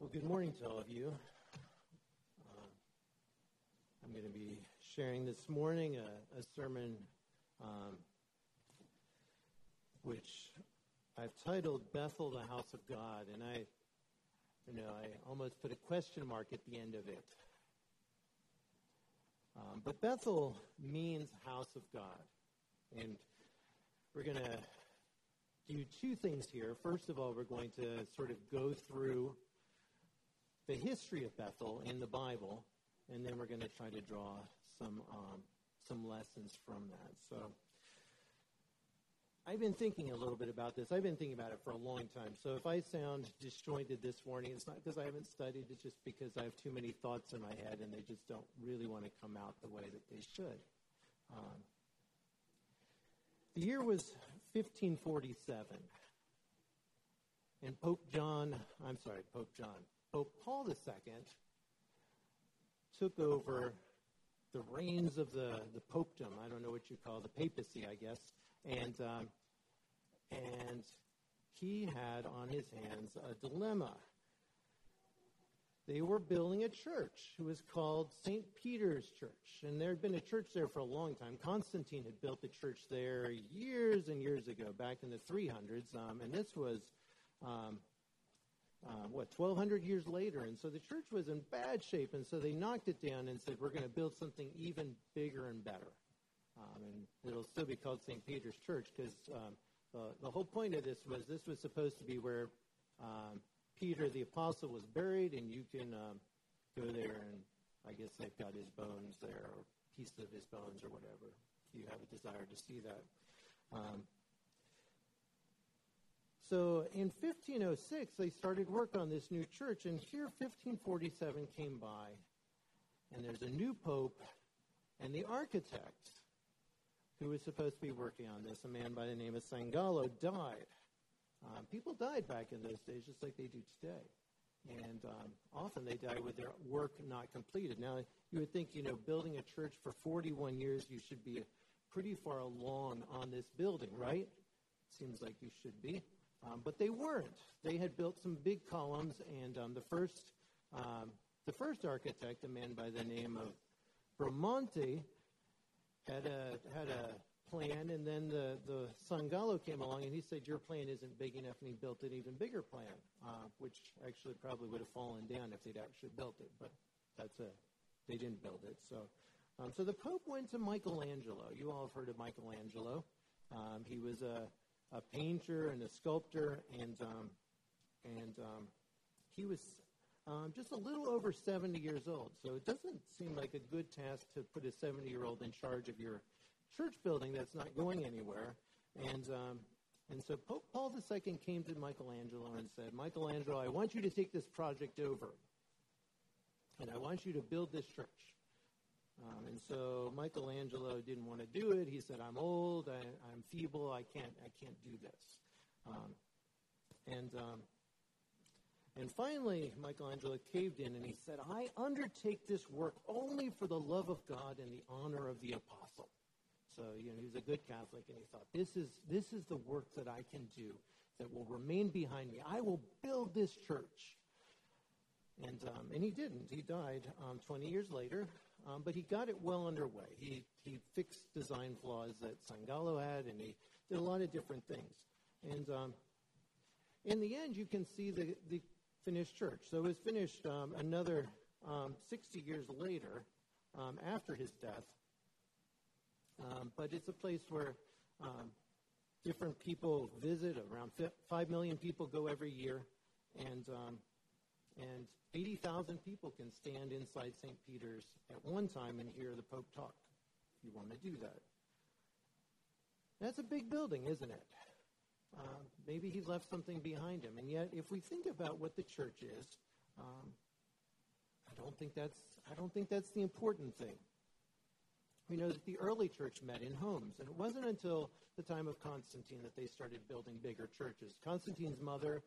Well, good morning to all of you. Uh, I'm going to be sharing this morning a, a sermon um, which I've titled Bethel, the House of God, and I, you know, I almost put a question mark at the end of it. Um, but Bethel means house of God, and we're going to do two things here. First of all, we're going to sort of go through the history of Bethel in the Bible, and then we're going to try to draw some um, some lessons from that. So. I've been thinking a little bit about this. I've been thinking about it for a long time. So if I sound disjointed this morning, it's not because I haven't studied, it's just because I have too many thoughts in my head and they just don't really want to come out the way that they should. Um, the year was 1547. And Pope John, I'm sorry, Pope John, Pope Paul II took over the reins of the, the popedom. I don't know what you call the papacy, I guess. And, um, and he had on his hands a dilemma. They were building a church. It was called St. Peter's Church. And there had been a church there for a long time. Constantine had built the church there years and years ago, back in the 300s. Um, and this was um, uh, what, 1,200 years later. And so the church was in bad shape. And so they knocked it down and said, we're going to build something even bigger and better. Um, and it'll still be called St. Peter's Church because um, the, the whole point of this was this was supposed to be where um, Peter the Apostle was buried, and you can um, go there and I guess they've got his bones there, or pieces of his bones, or whatever. If you have a desire to see that. So in 1506, they started work on this new church, and here 1547 came by, and there's a new pope, and the architect who was supposed to be working on this, a man by the name of Sangallo, died. Um, people died back in those days just like they do today. And um, often they die with their work not completed. Now, you would think, you know, building a church for 41 years, you should be pretty far along on this building, right? Seems like you should be. Um, but they weren't. They had built some big columns, and um, the first um, the first architect, a man by the name of Bramante, had a had a plan, and then the the Sangallo came along, and he said, "Your plan isn't big enough," and he built an even bigger plan, uh, which actually probably would have fallen down if they'd actually built it. But that's a they didn't build it. So, um, so the Pope went to Michelangelo. You all have heard of Michelangelo. Um, he was a a painter and a sculptor, and um, and um, he was um, just a little over 70 years old. So it doesn't seem like a good task to put a 70 year old in charge of your church building that's not going anywhere. And um, and so Pope Paul II came to Michelangelo and said, Michelangelo, I want you to take this project over, and I want you to build this church. Um, and so Michelangelo didn't want to do it. He said, "I'm old. I, am feeble. I can't. I can't do this." Um, and um, and finally, Michelangelo caved in and he said, "I undertake this work only for the love of God and the honor of the apostle." So you know he was a good Catholic, and he thought, "This is this is the work that I can do that will remain behind me. I will build this church." And, um, and he didn't. He died um, 20 years later, um, but he got it well underway. He, he fixed design flaws that Sangallo had, and he did a lot of different things. And um, in the end, you can see the, the finished church. So it was finished um, another um, 60 years later um, after his death. Um, but it's a place where different people visit. Around 5 million people go every year. And and 80,000 people can stand inside St. Peter's at one time and hear the Pope talk, if you want to do that. That's a big building, isn't it? Uh, maybe he left something behind him. And yet, if we think about what the church is, um, I don't think that's I don't think that's the important thing. We know that the early church met in homes, and it wasn't until the time of Constantine that they started building bigger churches. Constantine's mother,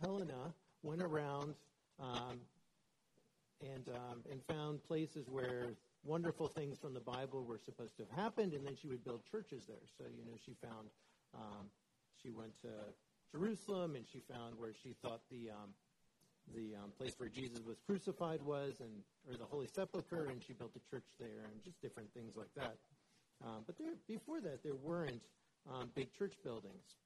Helena, went around um, and um, and found places where wonderful things from the Bible were supposed to have happened, and then she would build churches there. So you know, she found um, she went to Jerusalem, and she found where she thought the um, the um, place where Jesus was crucified was, and or the Holy Sepulchre, and she built a church there, and just different things like that. Um, but there, before that, there weren't big church buildings.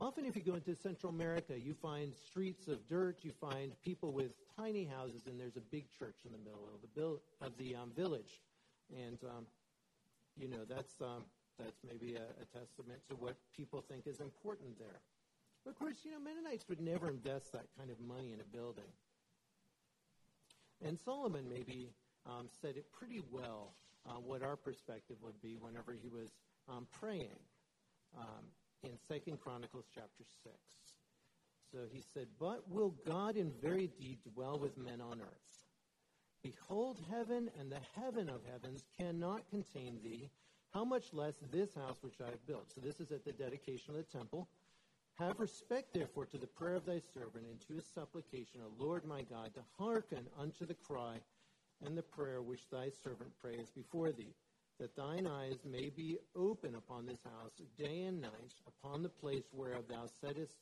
Often, if you go into Central America, you find streets of dirt, you find people with tiny houses, and there's a big church in the middle of the, bil- of the um, village. And, um, you know, that's, um, that's maybe a, a testament to what people think is important there. But of course, you know, Mennonites would never invest that kind of money in a building. And Solomon maybe um, said it pretty well uh, what our perspective would be whenever he was um, praying um, in Second Chronicles chapter 6. So he said, But will God in very deed dwell with men on earth? Behold, heaven and the heaven of heavens cannot contain thee. How much less this house which I have built? So this is at the dedication of the temple. Have respect, therefore, to the prayer of thy servant and to his supplication, O Lord my God, to hearken unto the cry and the prayer which thy servant prays before thee, that thine eyes may be open upon this house day and night, upon the place whereof thou saidst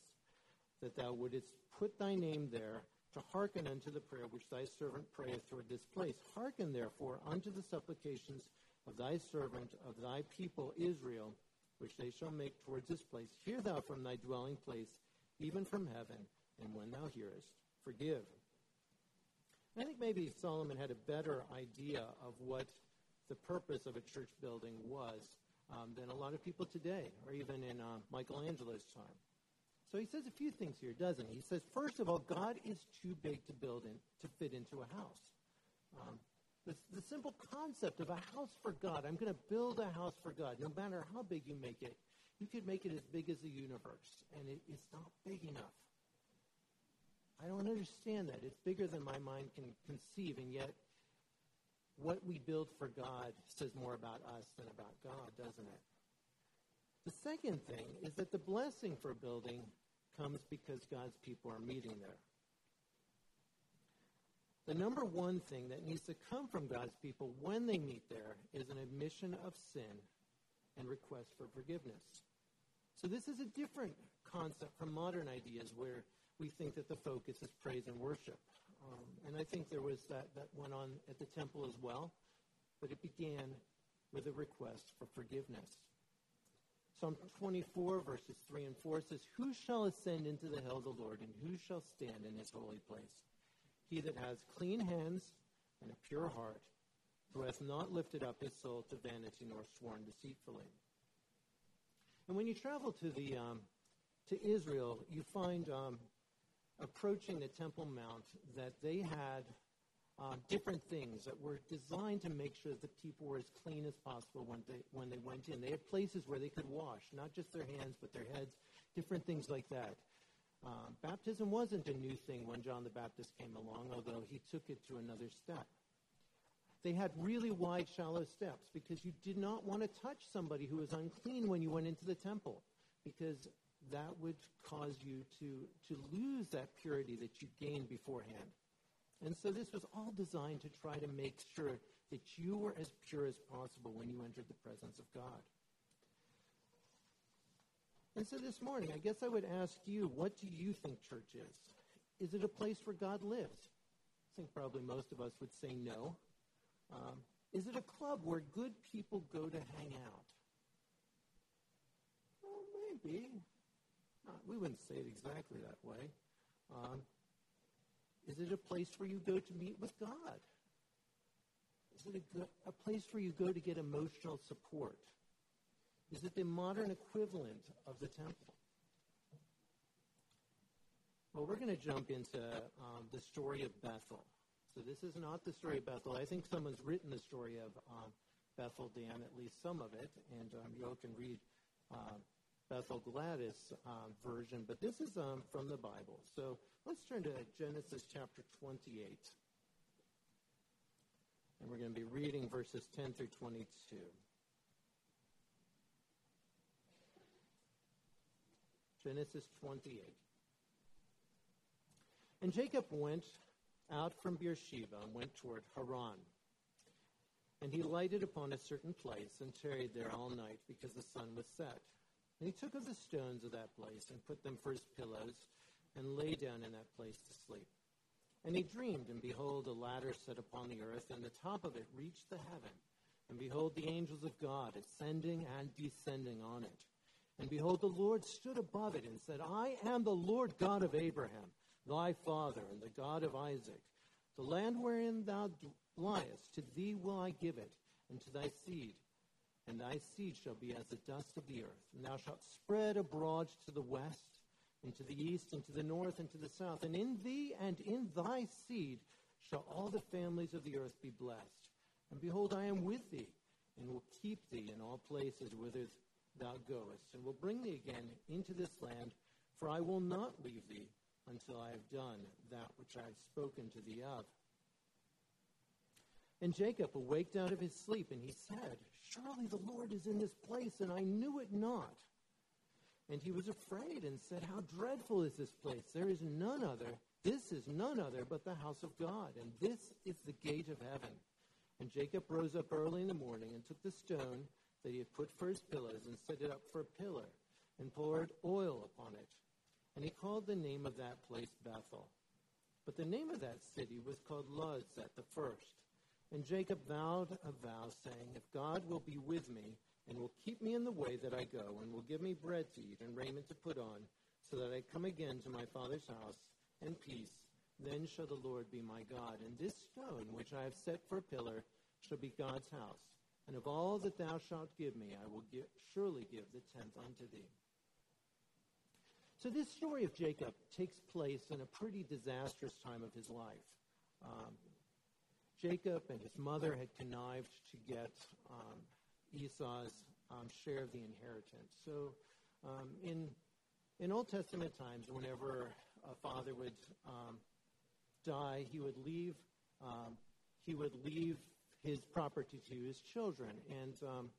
that thou wouldest put thy name there, to hearken unto the prayer which thy servant prayeth toward this place. Hearken, therefore, unto the supplications of thy servant, of thy people Israel, which they shall make towards this place. Hear thou from thy dwelling place, even from heaven, and when thou hearest, forgive. I think maybe Solomon had a better idea of what the purpose of a church building was um, than a lot of people today, or even in uh, Michelangelo's time. So he says a few things here, doesn't he? He says, first of all, God is too big to build in, to fit into a house. Um, the, the simple concept of a house for God. I'm going to build a house for God. No matter how big you make it, you could make it as big as the universe, and it, it's not big enough. I don't understand that. It's bigger than my mind can conceive, and yet what we build for God says more about us than about God, doesn't it? The second thing is that the blessing for building comes because God's people are meeting there. The number one thing that needs to come from God's people when they meet there is an admission of sin and request for forgiveness. So this is a different concept from modern ideas where we think that the focus is praise and worship. Um, and I think there was that, that went on at the temple as well, but it began with a request for forgiveness. Psalm 24, verses 3 and 4 says, Who shall ascend into the hill of the Lord, and who shall stand in his holy place? he that has clean hands and a pure heart, who hath not lifted up his soul to vanity nor sworn deceitfully. And when you travel to the um, to Israel, you find um, approaching the Temple Mount that they had uh, different things that were designed to make sure that the people were as clean as possible when they when they went in. They had places where they could wash, not just their hands but their heads, different things like that. Um, baptism wasn't a new thing when John the Baptist came along, although he took it to another step. They had really wide, shallow steps because you did not want to touch somebody who was unclean when you went into the temple because that would cause you to, to lose that purity that you gained beforehand. And so this was all designed to try to make sure that you were as pure as possible when you entered the presence of God. And so this morning, I guess I would ask you, what do you think church is? Is it a place where God lives? I think probably most of us would say no. Um, is it a club where good people go to hang out? Well, maybe. Uh, we wouldn't say it exactly that way. Um, is it a place where you go to meet with God? Is it a, a place where you go to get emotional support? Is it the modern equivalent of the temple? Well, we're going to jump into um, the story of Bethel. So this is not the story of Bethel. I think someone's written the story of um, Bethel, Dan, at least some of it, and um, you all can read uh, Bethel Gladys um, version, but this is um, from the Bible. So let's turn to Genesis chapter 28. And we're going to be reading verses 10 through 22. Genesis 28. And Jacob went out from Beersheba and went toward Haran. And he lighted upon a certain place and tarried there all night because the sun was set. And he took of the stones of that place and put them for his pillows. and lay down in that place to sleep. And he dreamed, and behold, a ladder set upon the earth, and the top of it reached the heaven. And behold, the angels of God ascending and descending on it. And behold, the Lord stood above it and said, I am the Lord God of Abraham, thy father, and the God of Isaac. The land wherein thou liest, to thee will I give it, and to thy seed. And thy seed shall be as the dust of the earth. And thou shalt spread abroad to the west, and to the east, and to the north, and to the south. And in thee and in thy seed shall all the families of the earth be blessed. And behold, I am with thee, and will keep thee in all places whither thou goest, and will bring thee again into this land, for I will not leave thee until I have done that which I have spoken to thee of. And Jacob awaked out of his sleep, and he said, Surely the Lord is in this place, and I knew it not. And he was afraid and said, How dreadful is this place! There is none other. This is none other but the house of God, and this is the gate of heaven. And Jacob rose up early in the morning and took the stone that he had put for his pillars and set it up for a pillar and poured oil upon it. And he called the name of that place Bethel. But the name of that city was called Luz at the first. And Jacob vowed a vow, saying, If God will be with me, and will keep me in the way that I go, and will give me bread to eat and raiment to put on, so that I come again to my father's house in peace, then shall the Lord be my God. And this stone which I have set for a pillar shall be God's house. And of all that thou shalt give me, I will give, surely give the tenth unto thee. So this story of Jacob takes place in a pretty disastrous time of his life. Um, Jacob and his mother had connived to get um, Esau's um, share of the inheritance. So um, in in Old Testament times, whenever a father would um, die, he would leave um, he would leave his property to his children, and um,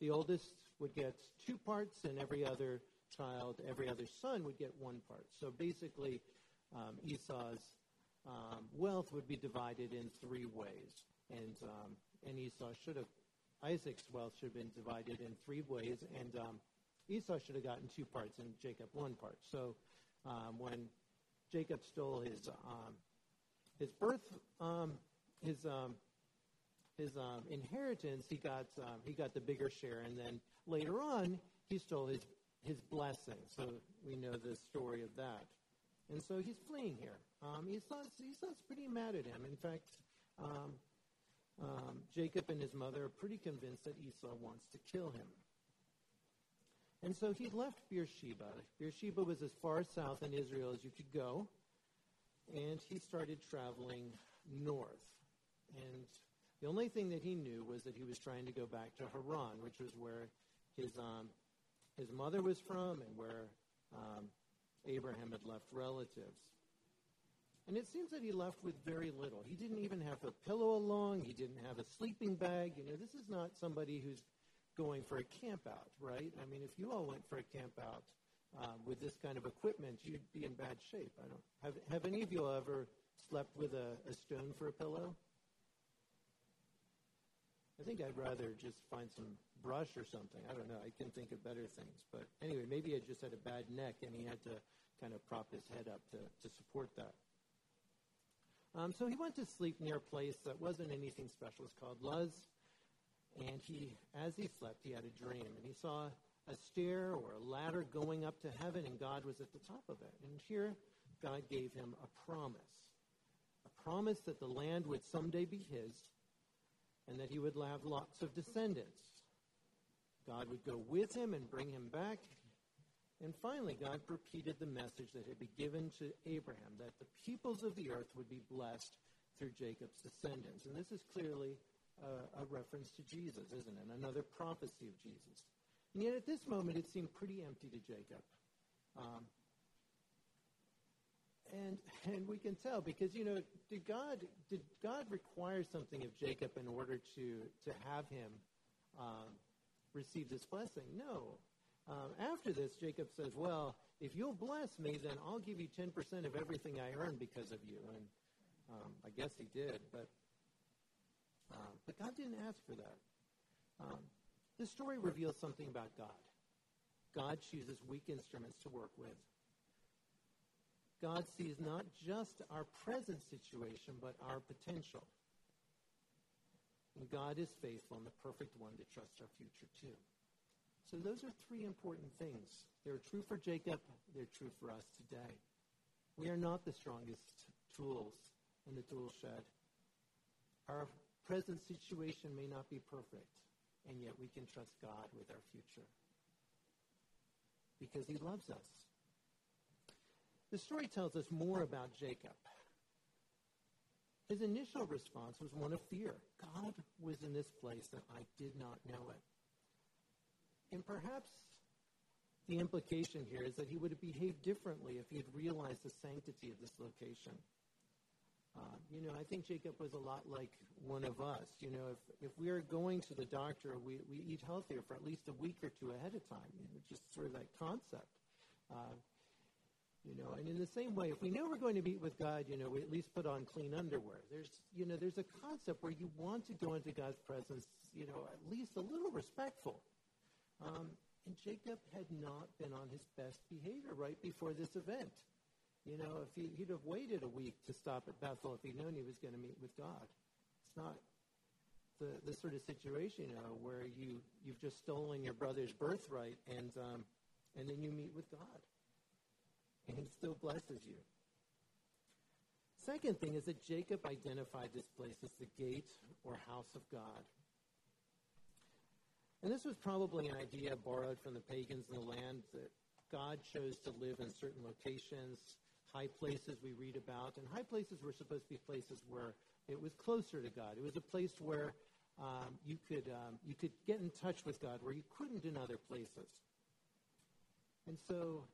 the oldest would get two parts, and every other child, every other son would get one part. So basically, Esau's um, wealth would be divided in three ways, and um, and Esau should have Isaac's wealth should have been divided in three ways, and um, Esau should have gotten two parts, and Jacob one part. So um, when Jacob stole his um, his birth, um, his his inheritance, he got he got the bigger share, and then later on he stole his his blessing. So we know the story of that, and so he's fleeing here. Um, Esau's Esau's pretty mad at him. In fact, um, um, Jacob and his mother are pretty convinced that Esau wants to kill him. And so he left Beersheba. Beersheba was as far south in Israel as you could go and he started traveling north. And the only thing that he knew was that he was trying to go back to Haran, which was where his um, his mother was from and where um, Abraham had left relatives. And it seems that he left with very little. He didn't even have a pillow along. He didn't have a sleeping bag. You know, this is not somebody who's going for a camp out, right? I mean, if you all went for a camp out, um, with this kind of equipment, you'd be in bad shape. I don't have. Have any of you ever slept with a, a stone for a pillow? I think I'd rather just find some brush or something. I don't know. I can think of better things. But anyway, maybe I just had a bad neck and he had to kind of prop his head up to, to support that. Um, so he went to sleep near a place that wasn't anything special. It's called Luz. And he, as he slept, he had a dream. And he saw a stair or a ladder going up to heaven, and God was at the top of it. And here, God gave him a promise a promise that the land would someday be his and that he would have lots of descendants. God would go with him and bring him back. And finally, God repeated the message that had been given to Abraham that the peoples of the earth would be blessed through Jacob's descendants. And this is clearly a reference to Jesus, isn't it? Another prophecy of Jesus. And yet at this moment, it seemed pretty empty to Jacob. Um, and and we can tell because you know did God did God require something of Jacob in order to to have him um, receive this blessing? No. Um, after this, Jacob says, "Well, if you'll bless me, then I'll give you ten percent of everything I earn because of you." And um, I guess he did, but um, but God didn't ask for that. Um, this story reveals something about God. God chooses weak instruments to work with. God sees not just our present situation, but our potential. And God is faithful and the perfect one to trust our future too. So those are three important things. They're true for Jacob, they're true for us today. We are not the strongest tools in the tool shed. Our present situation may not be perfect, and yet we can trust God with our future because he loves us. The story tells us more about Jacob. His initial response was one of fear. God was in this place and I did not know it. And perhaps the implication here is that he would have behaved differently if he had realized the sanctity of this location. Uh, you know, I think Jacob was a lot like one of us. You know, if, if we are going to the doctor, we, we eat healthier for at least a week or two ahead of time. You know, just sort of that concept. Uh, you know, and in the same way, if we know we're going to meet with God, you know, we at least put on clean underwear. There's, you know, there's a concept where you want to go into God's presence, you know, at least a little respectful. Um, and Jacob had not been on his best behavior right before this event. You know, if he, would have waited a week to stop at Bethel if he'd known he was going to meet with God. It's not the, the sort of situation, you know, where you, you've just stolen your brother's birthright and, um, and then you meet with God. And he still blesses you. Second thing is that Jacob identified this place as the gate or house of God. And this was probably an idea borrowed from the pagans in the land that God chose to live in certain locations, high places we read about. And high places were supposed to be places where it was closer to God. It was a place where um, you, could, um, you could get in touch with God where you couldn't in other places. And so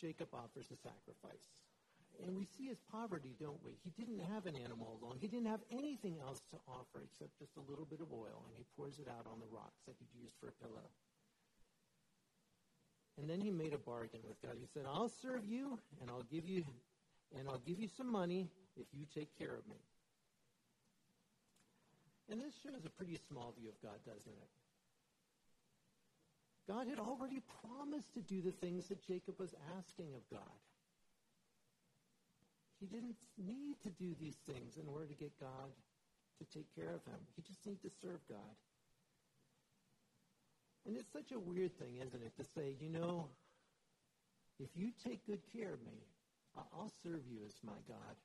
Jacob offers a sacrifice. And we see his poverty, don't we? He didn't have an animal along. He didn't have anything else to offer except just a little bit of oil, and he pours it out on the rocks that he'd used for a pillow. And then he made a bargain with God. He said, I'll serve you, and I'll give you and I'll give you some money if you take care of me. And this shows a pretty small view of God, doesn't it? God had already promised to do the things that Jacob was asking of God. He didn't need to do these things in order to get God to take care of him. He just needed to serve God. And it's such a weird thing, isn't it, to say, you know, if you take good care of me, I'll serve you as my God.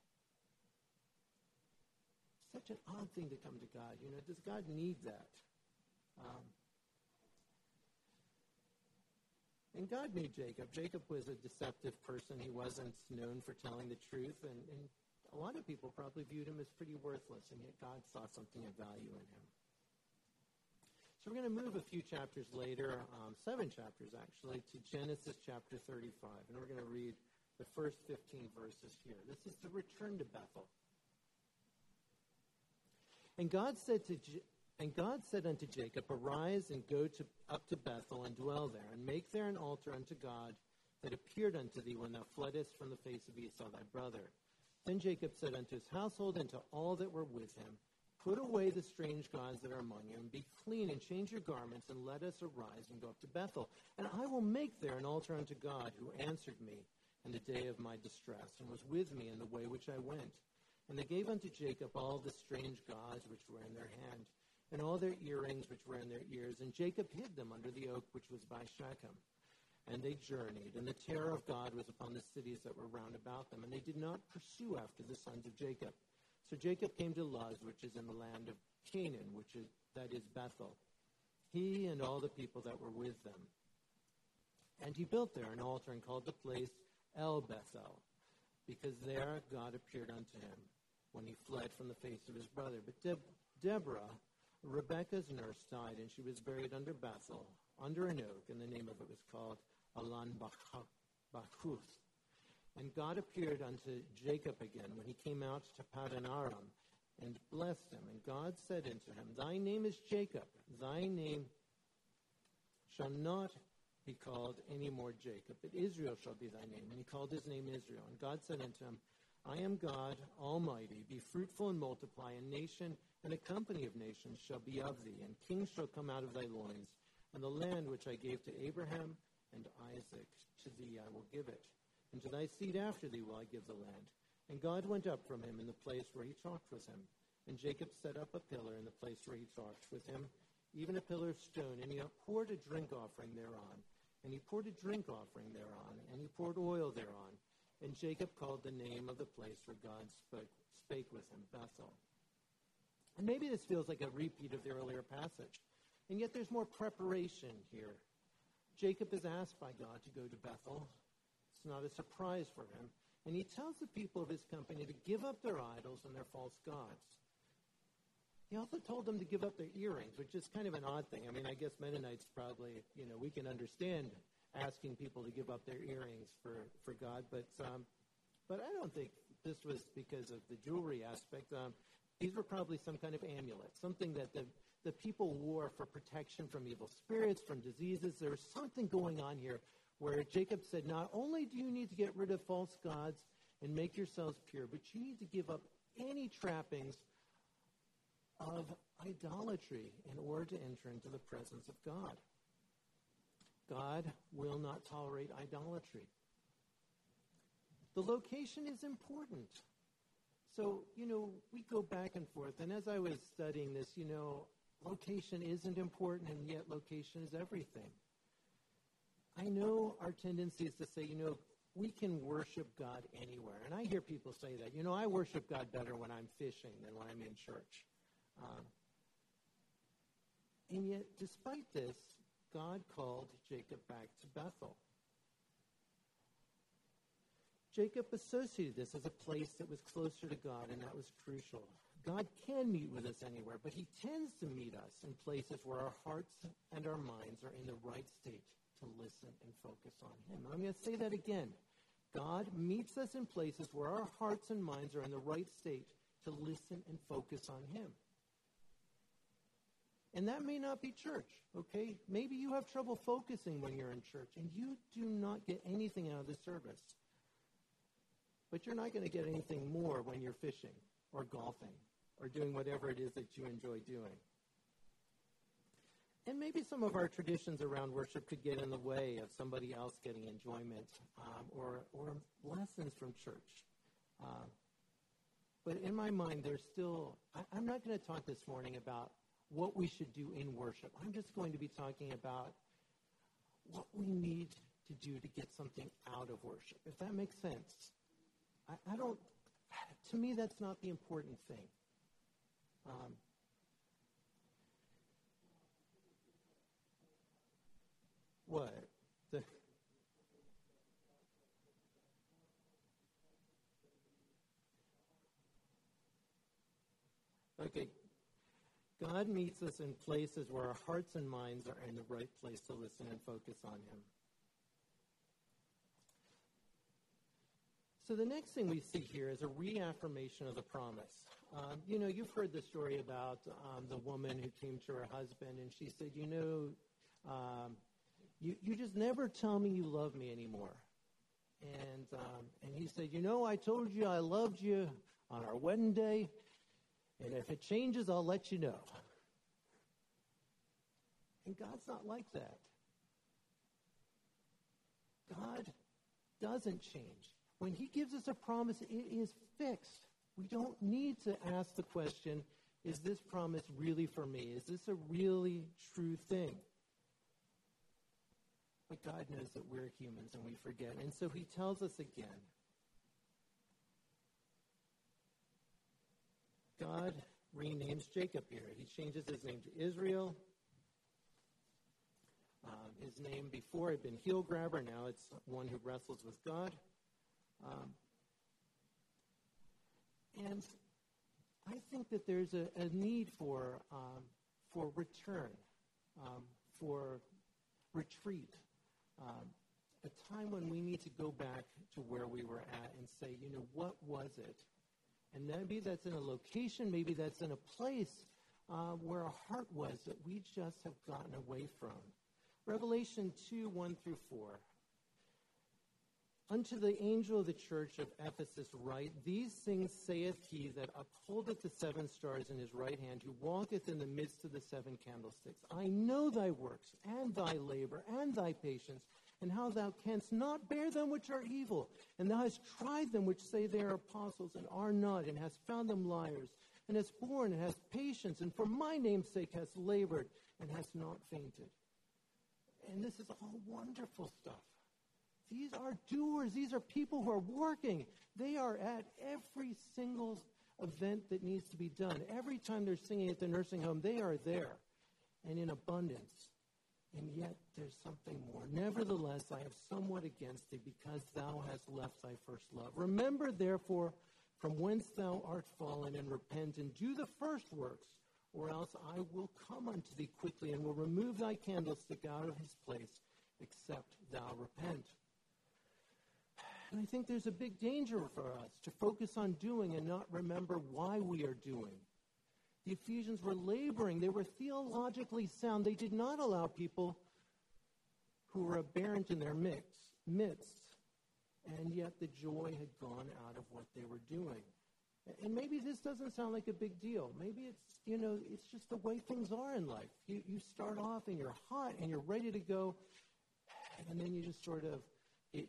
Such an odd thing to come to God. You know, does God need that? Um, And God knew Jacob. Jacob was a deceptive person. He wasn't known for telling the truth, and, and a lot of people probably viewed him as pretty worthless, and yet God saw something of value in him. So we're going to move a few chapters later, um, seven chapters actually, to Genesis chapter 35, and we're going to read the first 15 verses here. This is the return to Bethel. And God said to and God said unto Jacob, Arise and go to, up to Bethel and dwell there, and make there an altar unto God that appeared unto thee when thou fleddest from the face of Esau thy brother. Then Jacob said unto his household and to all that were with him, Put away the strange gods that are among you, and be clean, and change your garments, and let us arise and go up to Bethel. And I will make there an altar unto God, who answered me in the day of my distress, and was with me in the way which I went. And they gave unto Jacob all the strange gods which were in their hand and all their earrings which were in their ears. And Jacob hid them under the oak which was by Shechem. And they journeyed, and the terror of God was upon the cities that were round about them, and they did not pursue after the sons of Jacob. So Jacob came to Luz, which is in the land of Canaan, which is that is Bethel, he and all the people that were with them. And he built there an altar and called the place El Bethel, because there God appeared unto him when he fled from the face of his brother. But De- Deborah, Rebekah's nurse died, and she was buried under Bethel, under an oak, and the name of it was called Allon Bachuth. And God appeared unto Jacob again when he came out to Paddan Aram and blessed him. And God said unto him, Thy name is Jacob. Thy name shall not be called any more Jacob, but Israel shall be thy name. And he called his name Israel. And God said unto him, I am God Almighty. Be fruitful and multiply. A nation and a company of nations shall be of thee, and kings shall come out of thy loins. And the land which I gave to Abraham and Isaac, to thee I will give it. and to thy seed after thee will I give the land. And God went up from him in the place where he talked with him. And Jacob set up a pillar in the place where he talked with him, even a pillar of stone, and he poured a drink offering thereon. And he poured a drink offering thereon, and he poured oil thereon. And Jacob called the name of the place where God spoke, spake with him, Bethel. And maybe this feels like a repeat of the earlier passage. And yet there's more preparation here. Jacob is asked by God to go to Bethel. It's not a surprise for him. And he tells the people of his company to give up their idols and their false gods. He also told them to give up their earrings, which is kind of an odd thing. I mean, I guess Mennonites probably, you know, we can understand asking people to give up their earrings for, for God, but, um, but I don't think this was because of the jewelry aspect. Um, these were probably some kind of amulet, something that the, the people wore for protection from evil spirits, from diseases. There's something going on here where Jacob said, Not only do you need to get rid of false gods and make yourselves pure, but you need to give up any trappings of idolatry in order to enter into the presence of God. God will not tolerate idolatry. The location is important. So, you know, we go back and forth. And as I was studying this, you know, location isn't important, and yet location is everything. I know our tendency is to say, you know, we can worship God anywhere. And I hear people say that. You know, I worship God better when I'm fishing than when I'm in church. Um, and yet, despite this, God called Jacob back to Bethel. Jacob associated this as a place that was closer to God, and that was crucial. God can meet with us anywhere, but he tends to meet us in places where our hearts and our minds are in the right state to listen and focus on him. I'm going to say that again. God meets us in places where our hearts and minds are in the right state to listen and focus on him. And that may not be church, okay? Maybe you have trouble focusing when you're in church and you do not get anything out of the service. But you're not going to get anything more when you're fishing or golfing or doing whatever it is that you enjoy doing. And maybe some of our traditions around worship could get in the way of somebody else getting enjoyment um, or, or lessons from church. Uh, but in my mind, there's still, I, I'm not going to talk this morning about what we should do in worship. I'm just going to be talking about what we need to do to get something out of worship, if that makes sense. I, I don't, to me, that's not the important thing. Um, what? The, okay, God meets us in places where our hearts and minds are in the right place to listen and focus on Him. So the next thing we see here is a reaffirmation of the promise. Um, you know, you've heard the story about um, the woman who came to her husband and she said, you know, um, you, you just never tell me you love me anymore. And, um, and he said, you know, I told you I loved you on our wedding day, and if it changes, I'll let you know. And God's not like that. God doesn't change. When He gives us a promise, it is fixed. We don't need to ask the question is this promise really for me? Is this a really true thing? But God knows that we're humans and we forget. And so He tells us again God renames Jacob here. He changes his name to Israel. Um, his name before had been heel grabber. Now it's one who wrestles with God. Um, and I think that there's a, a need for um, for return, um, for retreat, um, a time when we need to go back to where we were at and say, you know, what was it and maybe that's in a location, maybe that's in a place uh, where a heart was that we just have gotten away from. Revelation 2 1 through 4. Unto the angel of the church of Ephesus write, These things saith he that upholdeth the seven stars in his right hand, who walketh in the midst of the seven candlesticks. I know thy works, and thy labor, and thy patience, and how thou canst not bear them which are evil. And thou hast tried them which say they are apostles and are not, and hast found them liars, and hast borne and hast patience, and for my name's sake hast labored and hast not fainted. And this is all wonderful stuff. These are doers. These are people who are working. They are at every single event that needs to be done. Every time they're singing at the nursing home, they are there and in abundance. And yet there's something more. Nevertheless, I have somewhat against thee because thou hast left thy first love. Remember, therefore, from whence thou art fallen, and repent, and do the first works, or else I will come unto thee quickly, and will remove thy candlestick out of his place, except thou repent. And I think there's a big danger for us to focus on doing and not remember why we are doing. The Ephesians were laboring. They were theologically sound. They did not allow people who were aberrant in their mix, midst, and yet the joy had gone out of what they were doing. And maybe this doesn't sound like a big deal. Maybe it's, you know, it's just the way things are in life. You, you start off and you're hot and you're ready to go, and then you just sort of, it,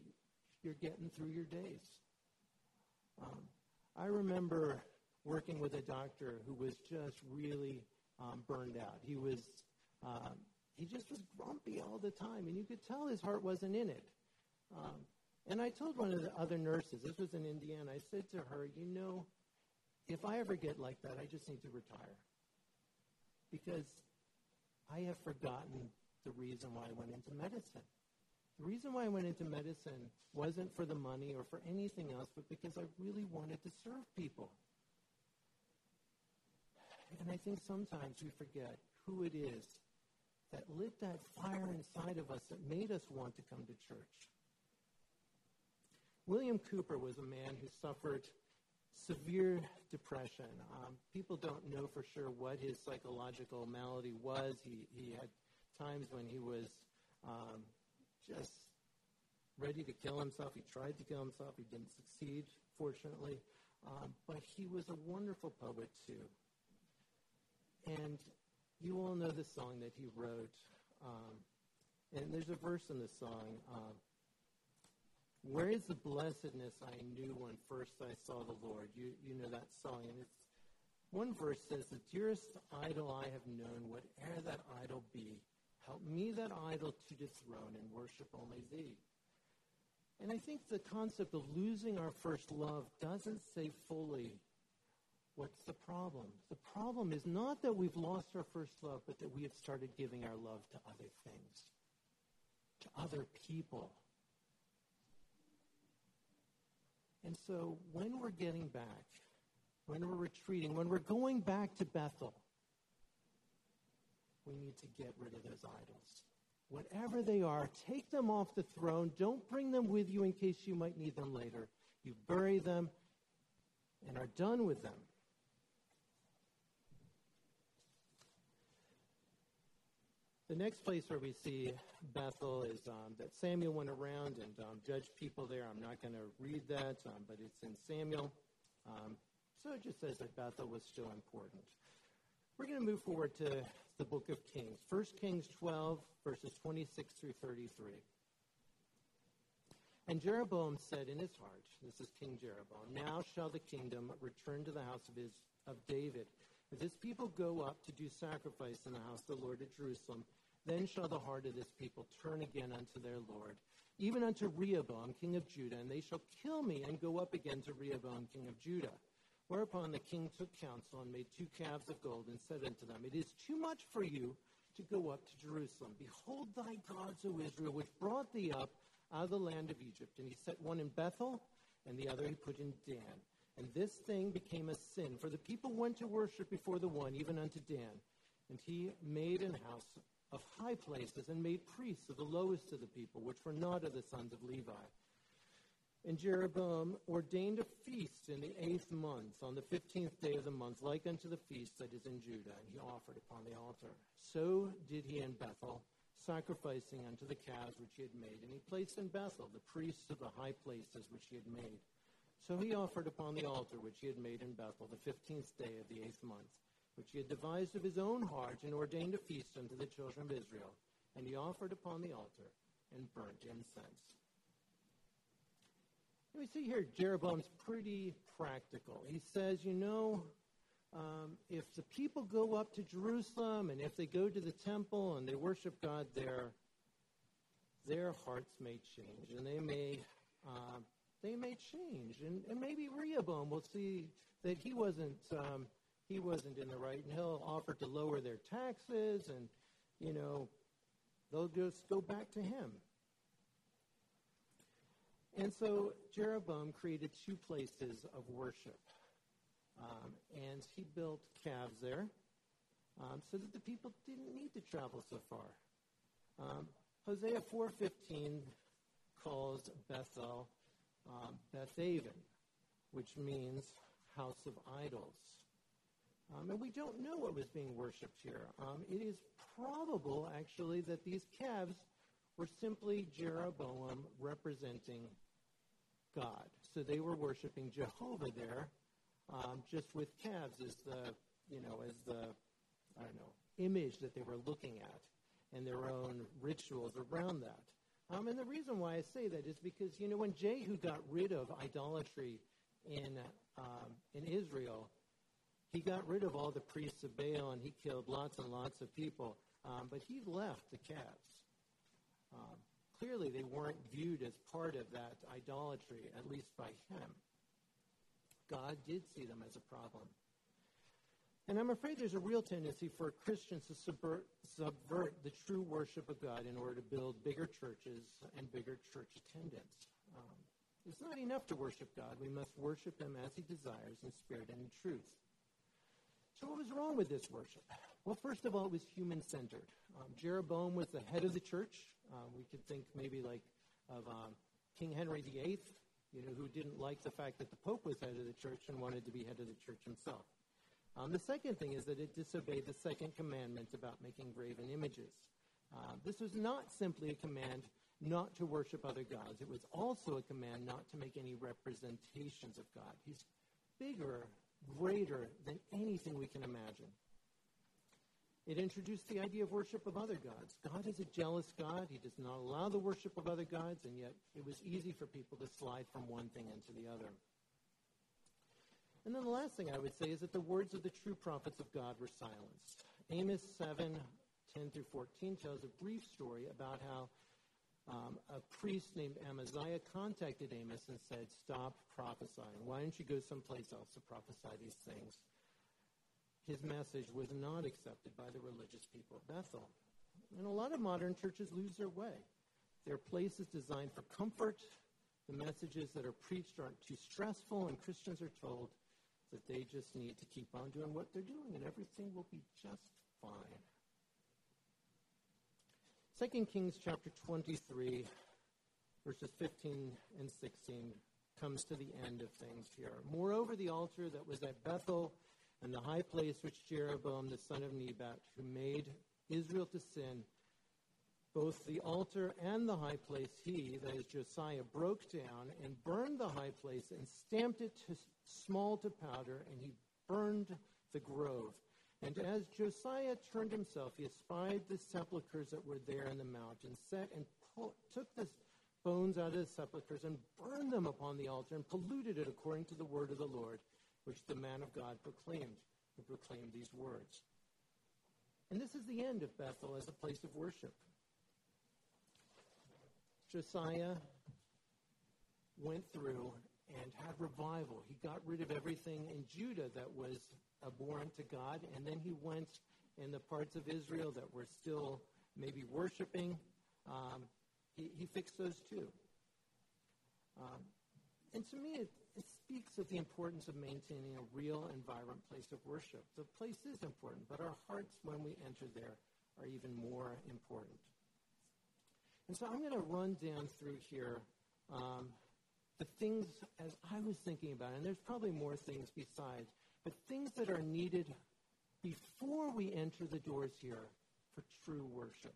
you're getting through your days. Um, I remember working with a doctor who was just really um, burned out. He was, um, he just was grumpy all the time, and you could tell his heart wasn't in it. Um, and I told one of the other nurses, this was in Indiana, I said to her, you know, if I ever get like that, I just need to retire. Because I have forgotten the reason why I went into medicine. The reason why I went into medicine wasn't for the money or for anything else, but because I really wanted to serve people. And I think sometimes we forget who it is that lit that fire inside of us that made us want to come to church. William Cowper was a man who suffered severe depression. Um, people don't know for sure what his psychological malady was. He, he had times when he was um, just ready to kill himself. He tried to kill himself. He didn't succeed, fortunately. Um, but he was a wonderful poet, too. And you all know the song that he wrote. Um, and there's a verse in the song. Um, Where is the blessedness I knew when first I saw the Lord? You, you know that song. And it's one verse says, The dearest idol I have known, whate'er that idol be, help me that idol to dethrone and worship only thee. And I think the concept of losing our first love doesn't say fully What's the problem? The problem is not that we've lost our first love, but that we have started giving our love to other things, to other people. And so when we're getting back, when we're retreating, when we're going back to Bethel, we need to get rid of those idols. Whatever they are, take them off the throne. Don't bring them with you in case you might need them later. You bury them and are done with them. The next place where we see Bethel is um, that Samuel went around and um, judged people there. I'm not going to read that, um, but it's in Samuel. Um, so it just says that Bethel was still important. We're going to move forward to the book of Kings. 1 Kings 12, verses 26 through 33. And Jeroboam said in his heart, this is King Jeroboam, now shall the kingdom return to the house of, his, of David if this people go up to do sacrifice in the house of the Lord at Jerusalem, then shall the heart of this people turn again unto their Lord, even unto Rehoboam, king of Judah, and they shall kill me and go up again to Rehoboam, king of Judah. Whereupon the king took counsel and made two calves of gold and said unto them, It is too much for you to go up to Jerusalem. Behold thy gods, O Israel, which brought thee up out of the land of Egypt. And he set one in Bethel, and the other he put in Dan. And this thing became a sin, for the people went to worship before the one, even unto Dan. And he made an house of high places, and made priests of the lowest of the people, which were not of the sons of Levi. And Jeroboam ordained a feast in the eighth month, on the fifteenth day of the month, like unto the feast that is in Judah, and he offered upon the altar. So did he in Bethel, sacrificing unto the calves which he had made. And he placed in Bethel the priests of the high places which he had made. So he offered upon the altar which he had made in Bethel the fifteenth day of the eighth month, which he had devised of his own heart, and ordained a feast unto the children of Israel. And he offered upon the altar and burnt incense. And we see here Jeroboam's pretty practical. He says, you know, um, if the people go up to Jerusalem and if they go to the temple and they worship God there, their hearts may change and they may uh, they may change and, and maybe Rehoboam will see that he wasn't um, he wasn't in the right and he'll offer to lower their taxes and you know they'll just go back to him. And so Jeroboam created two places of worship. Um, and he built calves there um, so that the people didn't need to travel so far. Um, Hosea 4.15 calls Bethel um, Bethaven, which means house of idols. Um, and we don't know what was being worshipped here. Um, it is probable, actually, that these calves were simply Jeroboam representing God. So they were worshiping Jehovah there, um, just with calves as the, you know, as the, I don't know, image that they were looking at, and their own rituals around that. Um, and the reason why I say that is because, you know, when Jehu got rid of idolatry in, um, in Israel, he got rid of all the priests of Baal and he killed lots and lots of people. Um, but he left the calves. Clearly, they weren't viewed as part of that idolatry, at least by him. God did see them as a problem. And I'm afraid there's a real tendency for Christians to subvert, subvert the true worship of God in order to build bigger churches and bigger church attendance. Um, it's not enough to worship God. We must worship Him as He desires in spirit and in truth. So, what was wrong with this worship? Well, first of all, it was human centered. Um, Jeroboam was the head of the church. Um, we could think maybe like of um, King Henry VIII, you know, who didn't like the fact that the Pope was head of the church and wanted to be head of the church himself. Um, the second thing is that it disobeyed the second commandment about making graven images. Uh, this was not simply a command not to worship other gods. It was also a command not to make any representations of God. He's bigger, greater than anything we can imagine. It introduced the idea of worship of other gods. God is a jealous God. He does not allow the worship of other gods, and yet it was easy for people to slide from one thing into the other. And then the last thing I would say is that the words of the true prophets of God were silenced. Amos 7, 10 through 14 tells a brief story about how um, a priest named Amaziah contacted Amos and said, Stop prophesying. Why don't you go someplace else to prophesy these things? His message was not accepted by the religious people of Bethel. And a lot of modern churches lose their way. Their place is designed for comfort. The messages that are preached aren't too stressful, and Christians are told that they just need to keep on doing what they're doing and everything will be just fine. 2 Kings chapter 23, verses 15 and 16, comes to the end of things here. Moreover, the altar that was at Bethel and the high place which Jeroboam the son of Nebat, who made Israel to sin, both the altar and the high place he, that is Josiah, broke down and burned the high place and stamped it to small to powder, and he burned the grove. And as Josiah turned himself, he espied the sepulchres that were there in the mount, and set and took the bones out of the sepulchres and burned them upon the altar and polluted it according to the word of the Lord, which the man of God proclaimed, who proclaimed these words. And this is the end of Bethel as a place of worship. Josiah went through and had revival. He got rid of everything in Judah that was abhorrent to God, and then he went in the parts of Israel that were still maybe worshiping. Um, he, he, fixed those too. Um, and to me, it, it speaks of the importance of maintaining a real and vibrant place of worship. The place is important, but our hearts, when we enter there, are even more important. And so I'm going to run down through here um, the things as I was thinking about it, and there's probably more things besides, but things that are needed before we enter the doors here for true worship.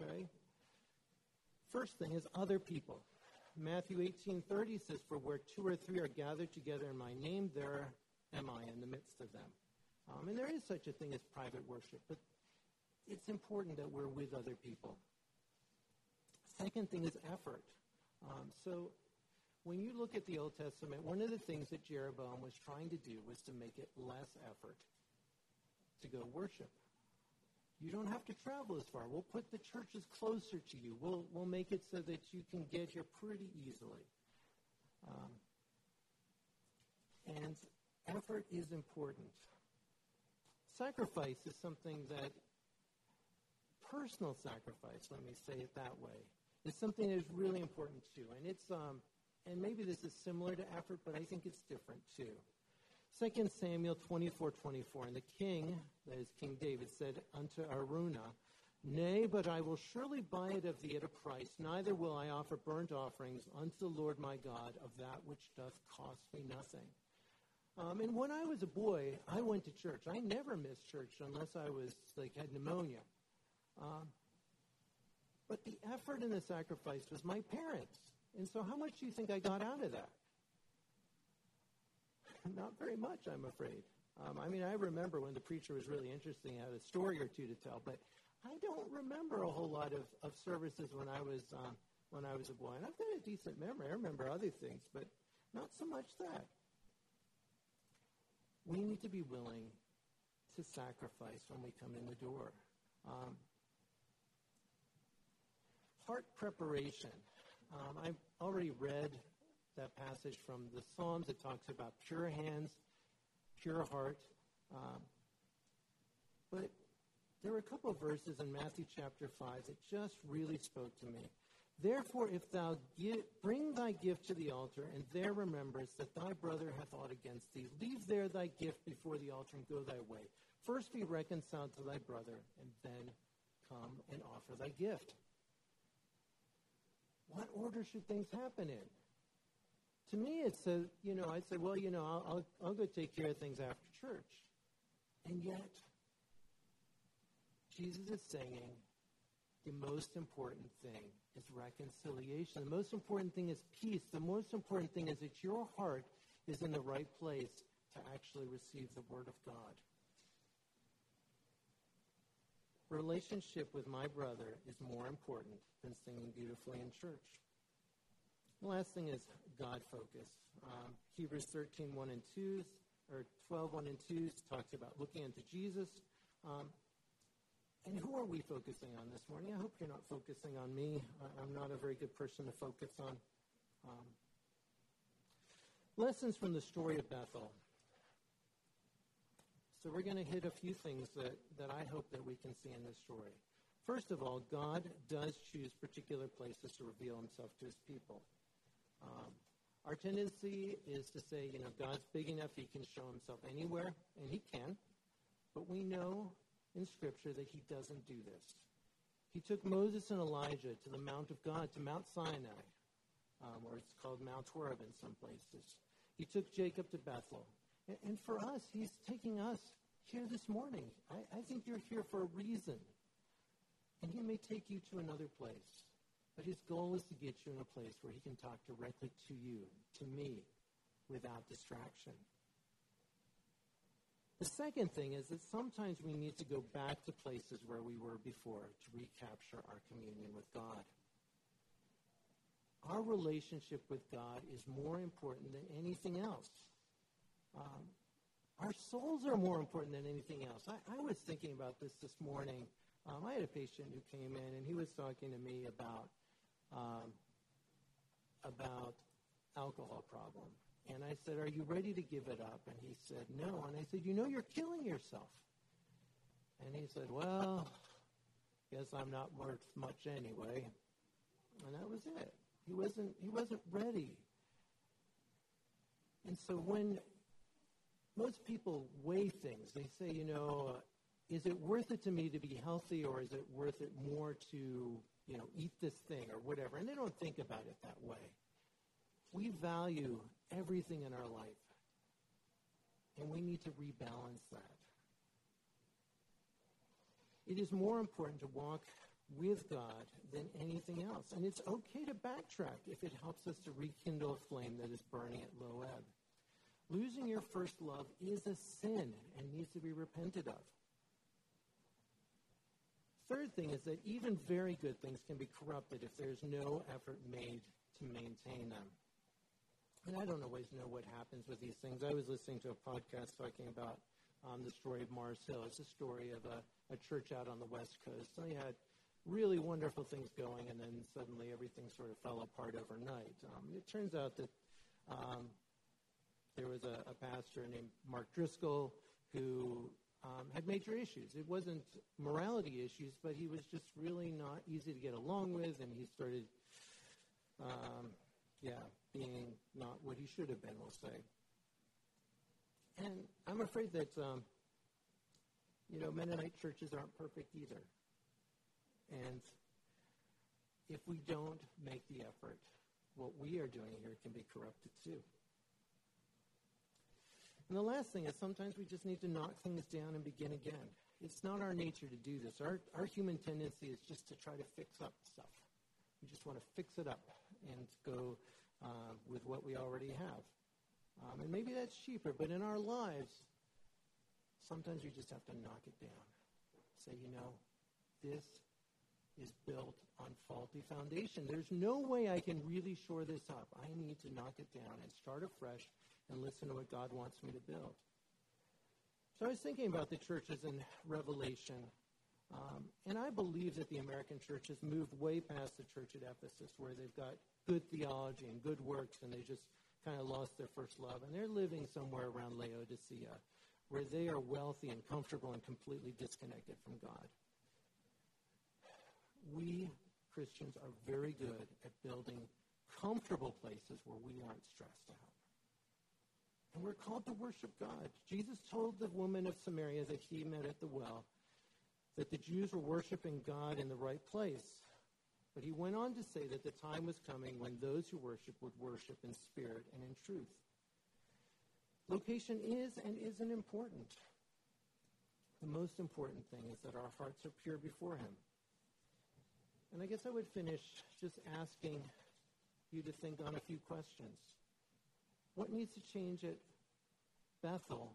Okay? First thing is other people. Matthew 18:30 says, "For where two or three are gathered together in my name, there am I in the midst of them." Um, and there is such a thing as private worship, but it's important that we're with other people. Second thing is effort. Um, so when you look at the Old Testament, one of the things that Jeroboam was trying to do was to make it less effort to go worship. You don't have to travel as far. We'll put the churches closer to you. We'll, we'll make it so that you can get here pretty easily. Um, and effort is important. Sacrifice is something that, personal sacrifice, let me say it that way, is something that is really important too. And it's, um, and maybe this is similar to effort, but I think it's different too. 2 Samuel 24, 24. And the king, that is King David, said unto Araunah, Nay, but I will surely buy it of thee at a price, neither will I offer burnt offerings unto the Lord my God of that which doth cost me nothing. Um, and when I was a boy, I went to church. I never missed church unless I was like had pneumonia. Um, but the effort and the sacrifice was my parents. And so, how much do you think I got out of that? Not very much, I'm afraid. Um, I mean, I remember when the preacher was really interesting, had a story or two to tell, but I don't remember a whole lot of, of services when I was um, when I was a boy. And I've got a decent memory. I remember other things, but not so much that. We need to be willing to sacrifice when we come in the door. Um, heart preparation. Um, I've already read that passage from the Psalms. It talks about pure hands, pure heart. Um, but there were a couple of verses in Matthew chapter 5 that just really spoke to me. Therefore, if thou bring thy gift to the altar, and there rememberest that thy brother hath aught against thee, leave there thy gift before the altar and go thy way. First be reconciled to thy brother, and then come and offer thy gift. What order should things happen in? To me, it's a, you know, I'd say, well, you know, I'll, I'll, I'll go take care of things after church. And yet, Jesus is saying the most important thing is reconciliation. The most important thing is peace. The most important thing is that your heart is in the right place to actually receive the Word of God. Relationship with my brother is more important than singing beautifully in church. The last thing is God focus. Um, Hebrews 13, 1 and 2, or 12, 1 and 2 talks about looking unto Jesus. Um, and who are we focusing on this morning? I hope you're not focusing on me. I'm not a very good person to focus on. Um, lessons from the story of Bethel. So we're going to hit a few things that, that I hope that we can see in this story. First of all, God does choose particular places to reveal himself to his people. Um, our tendency is to say, you know, God's big enough, he can show himself anywhere, and he can. But we know in Scripture that he doesn't do this. He took Moses and Elijah to the Mount of God, to Mount Sinai, um, or it's called Mount Horeb in some places. He took Jacob to Bethel. And, and for us, he's taking us here this morning. I, I think you're here for a reason. And he may take you to another place. But his goal is to get you in a place where he can talk directly to you, to me, without distraction. The second thing is that sometimes we need to go back to places where we were before to recapture our communion with God. Our relationship with God is more important than anything else. Um, our souls are more important than anything else. I, I was thinking about this this morning. Um, I had a patient who came in and he was talking to me about um, about alcohol problem. And I said, Are you ready to give it up? And he said, No. And I said, You know, you're killing yourself. And he said, Well, guess I'm not worth much anyway. And that was it. He wasn't, he wasn't ready. And so when most people weigh things. They say, you know, is it worth it to me to be healthy or is it worth it more to, you know, eat this thing or whatever? And they don't think about it that way. We value everything in our life. And we need to rebalance that. It is more important to walk with God than anything else. And it's okay to backtrack if it helps us to rekindle a flame that is burning at low ebb. Losing your first love is a sin and needs to be repented of. Third thing is that even very good things can be corrupted if there's no effort made to maintain them. And I don't always know what happens with these things. I was listening to a podcast talking about um, the story of Mars Hill. It's a story of a, a church out on the West Coast. They had really wonderful things going, and then suddenly everything sort of fell apart overnight. Um, it turns out that um, there was a, a, pastor named Mark Driscoll who um, had major issues. It wasn't morality issues, but he was just really not easy to get along with, and he started, um, yeah, being not what he should have been, we'll say. And I'm afraid that, um, you know, Mennonite churches aren't perfect either. And if we don't make the effort, what we are doing here can be corrupted too. And the last thing is sometimes we just need to knock things down and begin again. It's not our nature to do this. Our, our human tendency is just to try to fix up stuff. We just want to fix it up and go uh, with what we already have. Um, and maybe that's cheaper, but in our lives, sometimes we just have to knock it down. Say, you know, this is built on faulty foundation. There's no way I can really shore this up. I need to knock it down and start afresh and listen to what God wants me to build. So I was thinking about the churches in Revelation, um, and I believe that the American church has moved way past the church at Ephesus, where they've got good theology and good works, and they just kind of lost their first love. And they're living somewhere around Laodicea, where they are wealthy and comfortable and completely disconnected from God we Christians are very good at building comfortable places where we aren't stressed out. And we're called to worship God. Jesus told the woman of Samaria that he met at the well that the Jews were worshiping God in the right place. But he went on to say that the time was coming when those who worship would worship in spirit and in truth. Location is and isn't important. The most important thing is that our hearts are pure before him. And I guess I would finish just asking you to think on a few questions. What needs to change at Bethel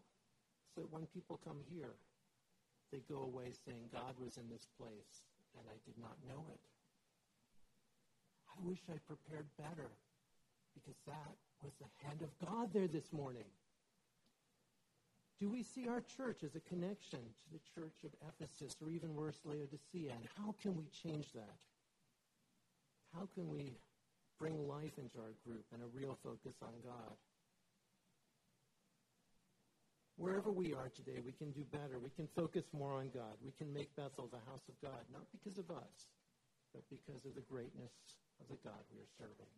so that when people come here, they go away saying, God was in this place and I did not know it? I wish I prepared better because that was the hand of God there this morning. Do we see our church as a connection to the church of Ephesus or even worse, Laodicea? And how can we change that? How can we bring life into our group and a real focus on God? Wherever we are today, we can do better. We can focus more on God. We can make Bethel the house of God, not because of us, but because of the greatness of the God we are serving.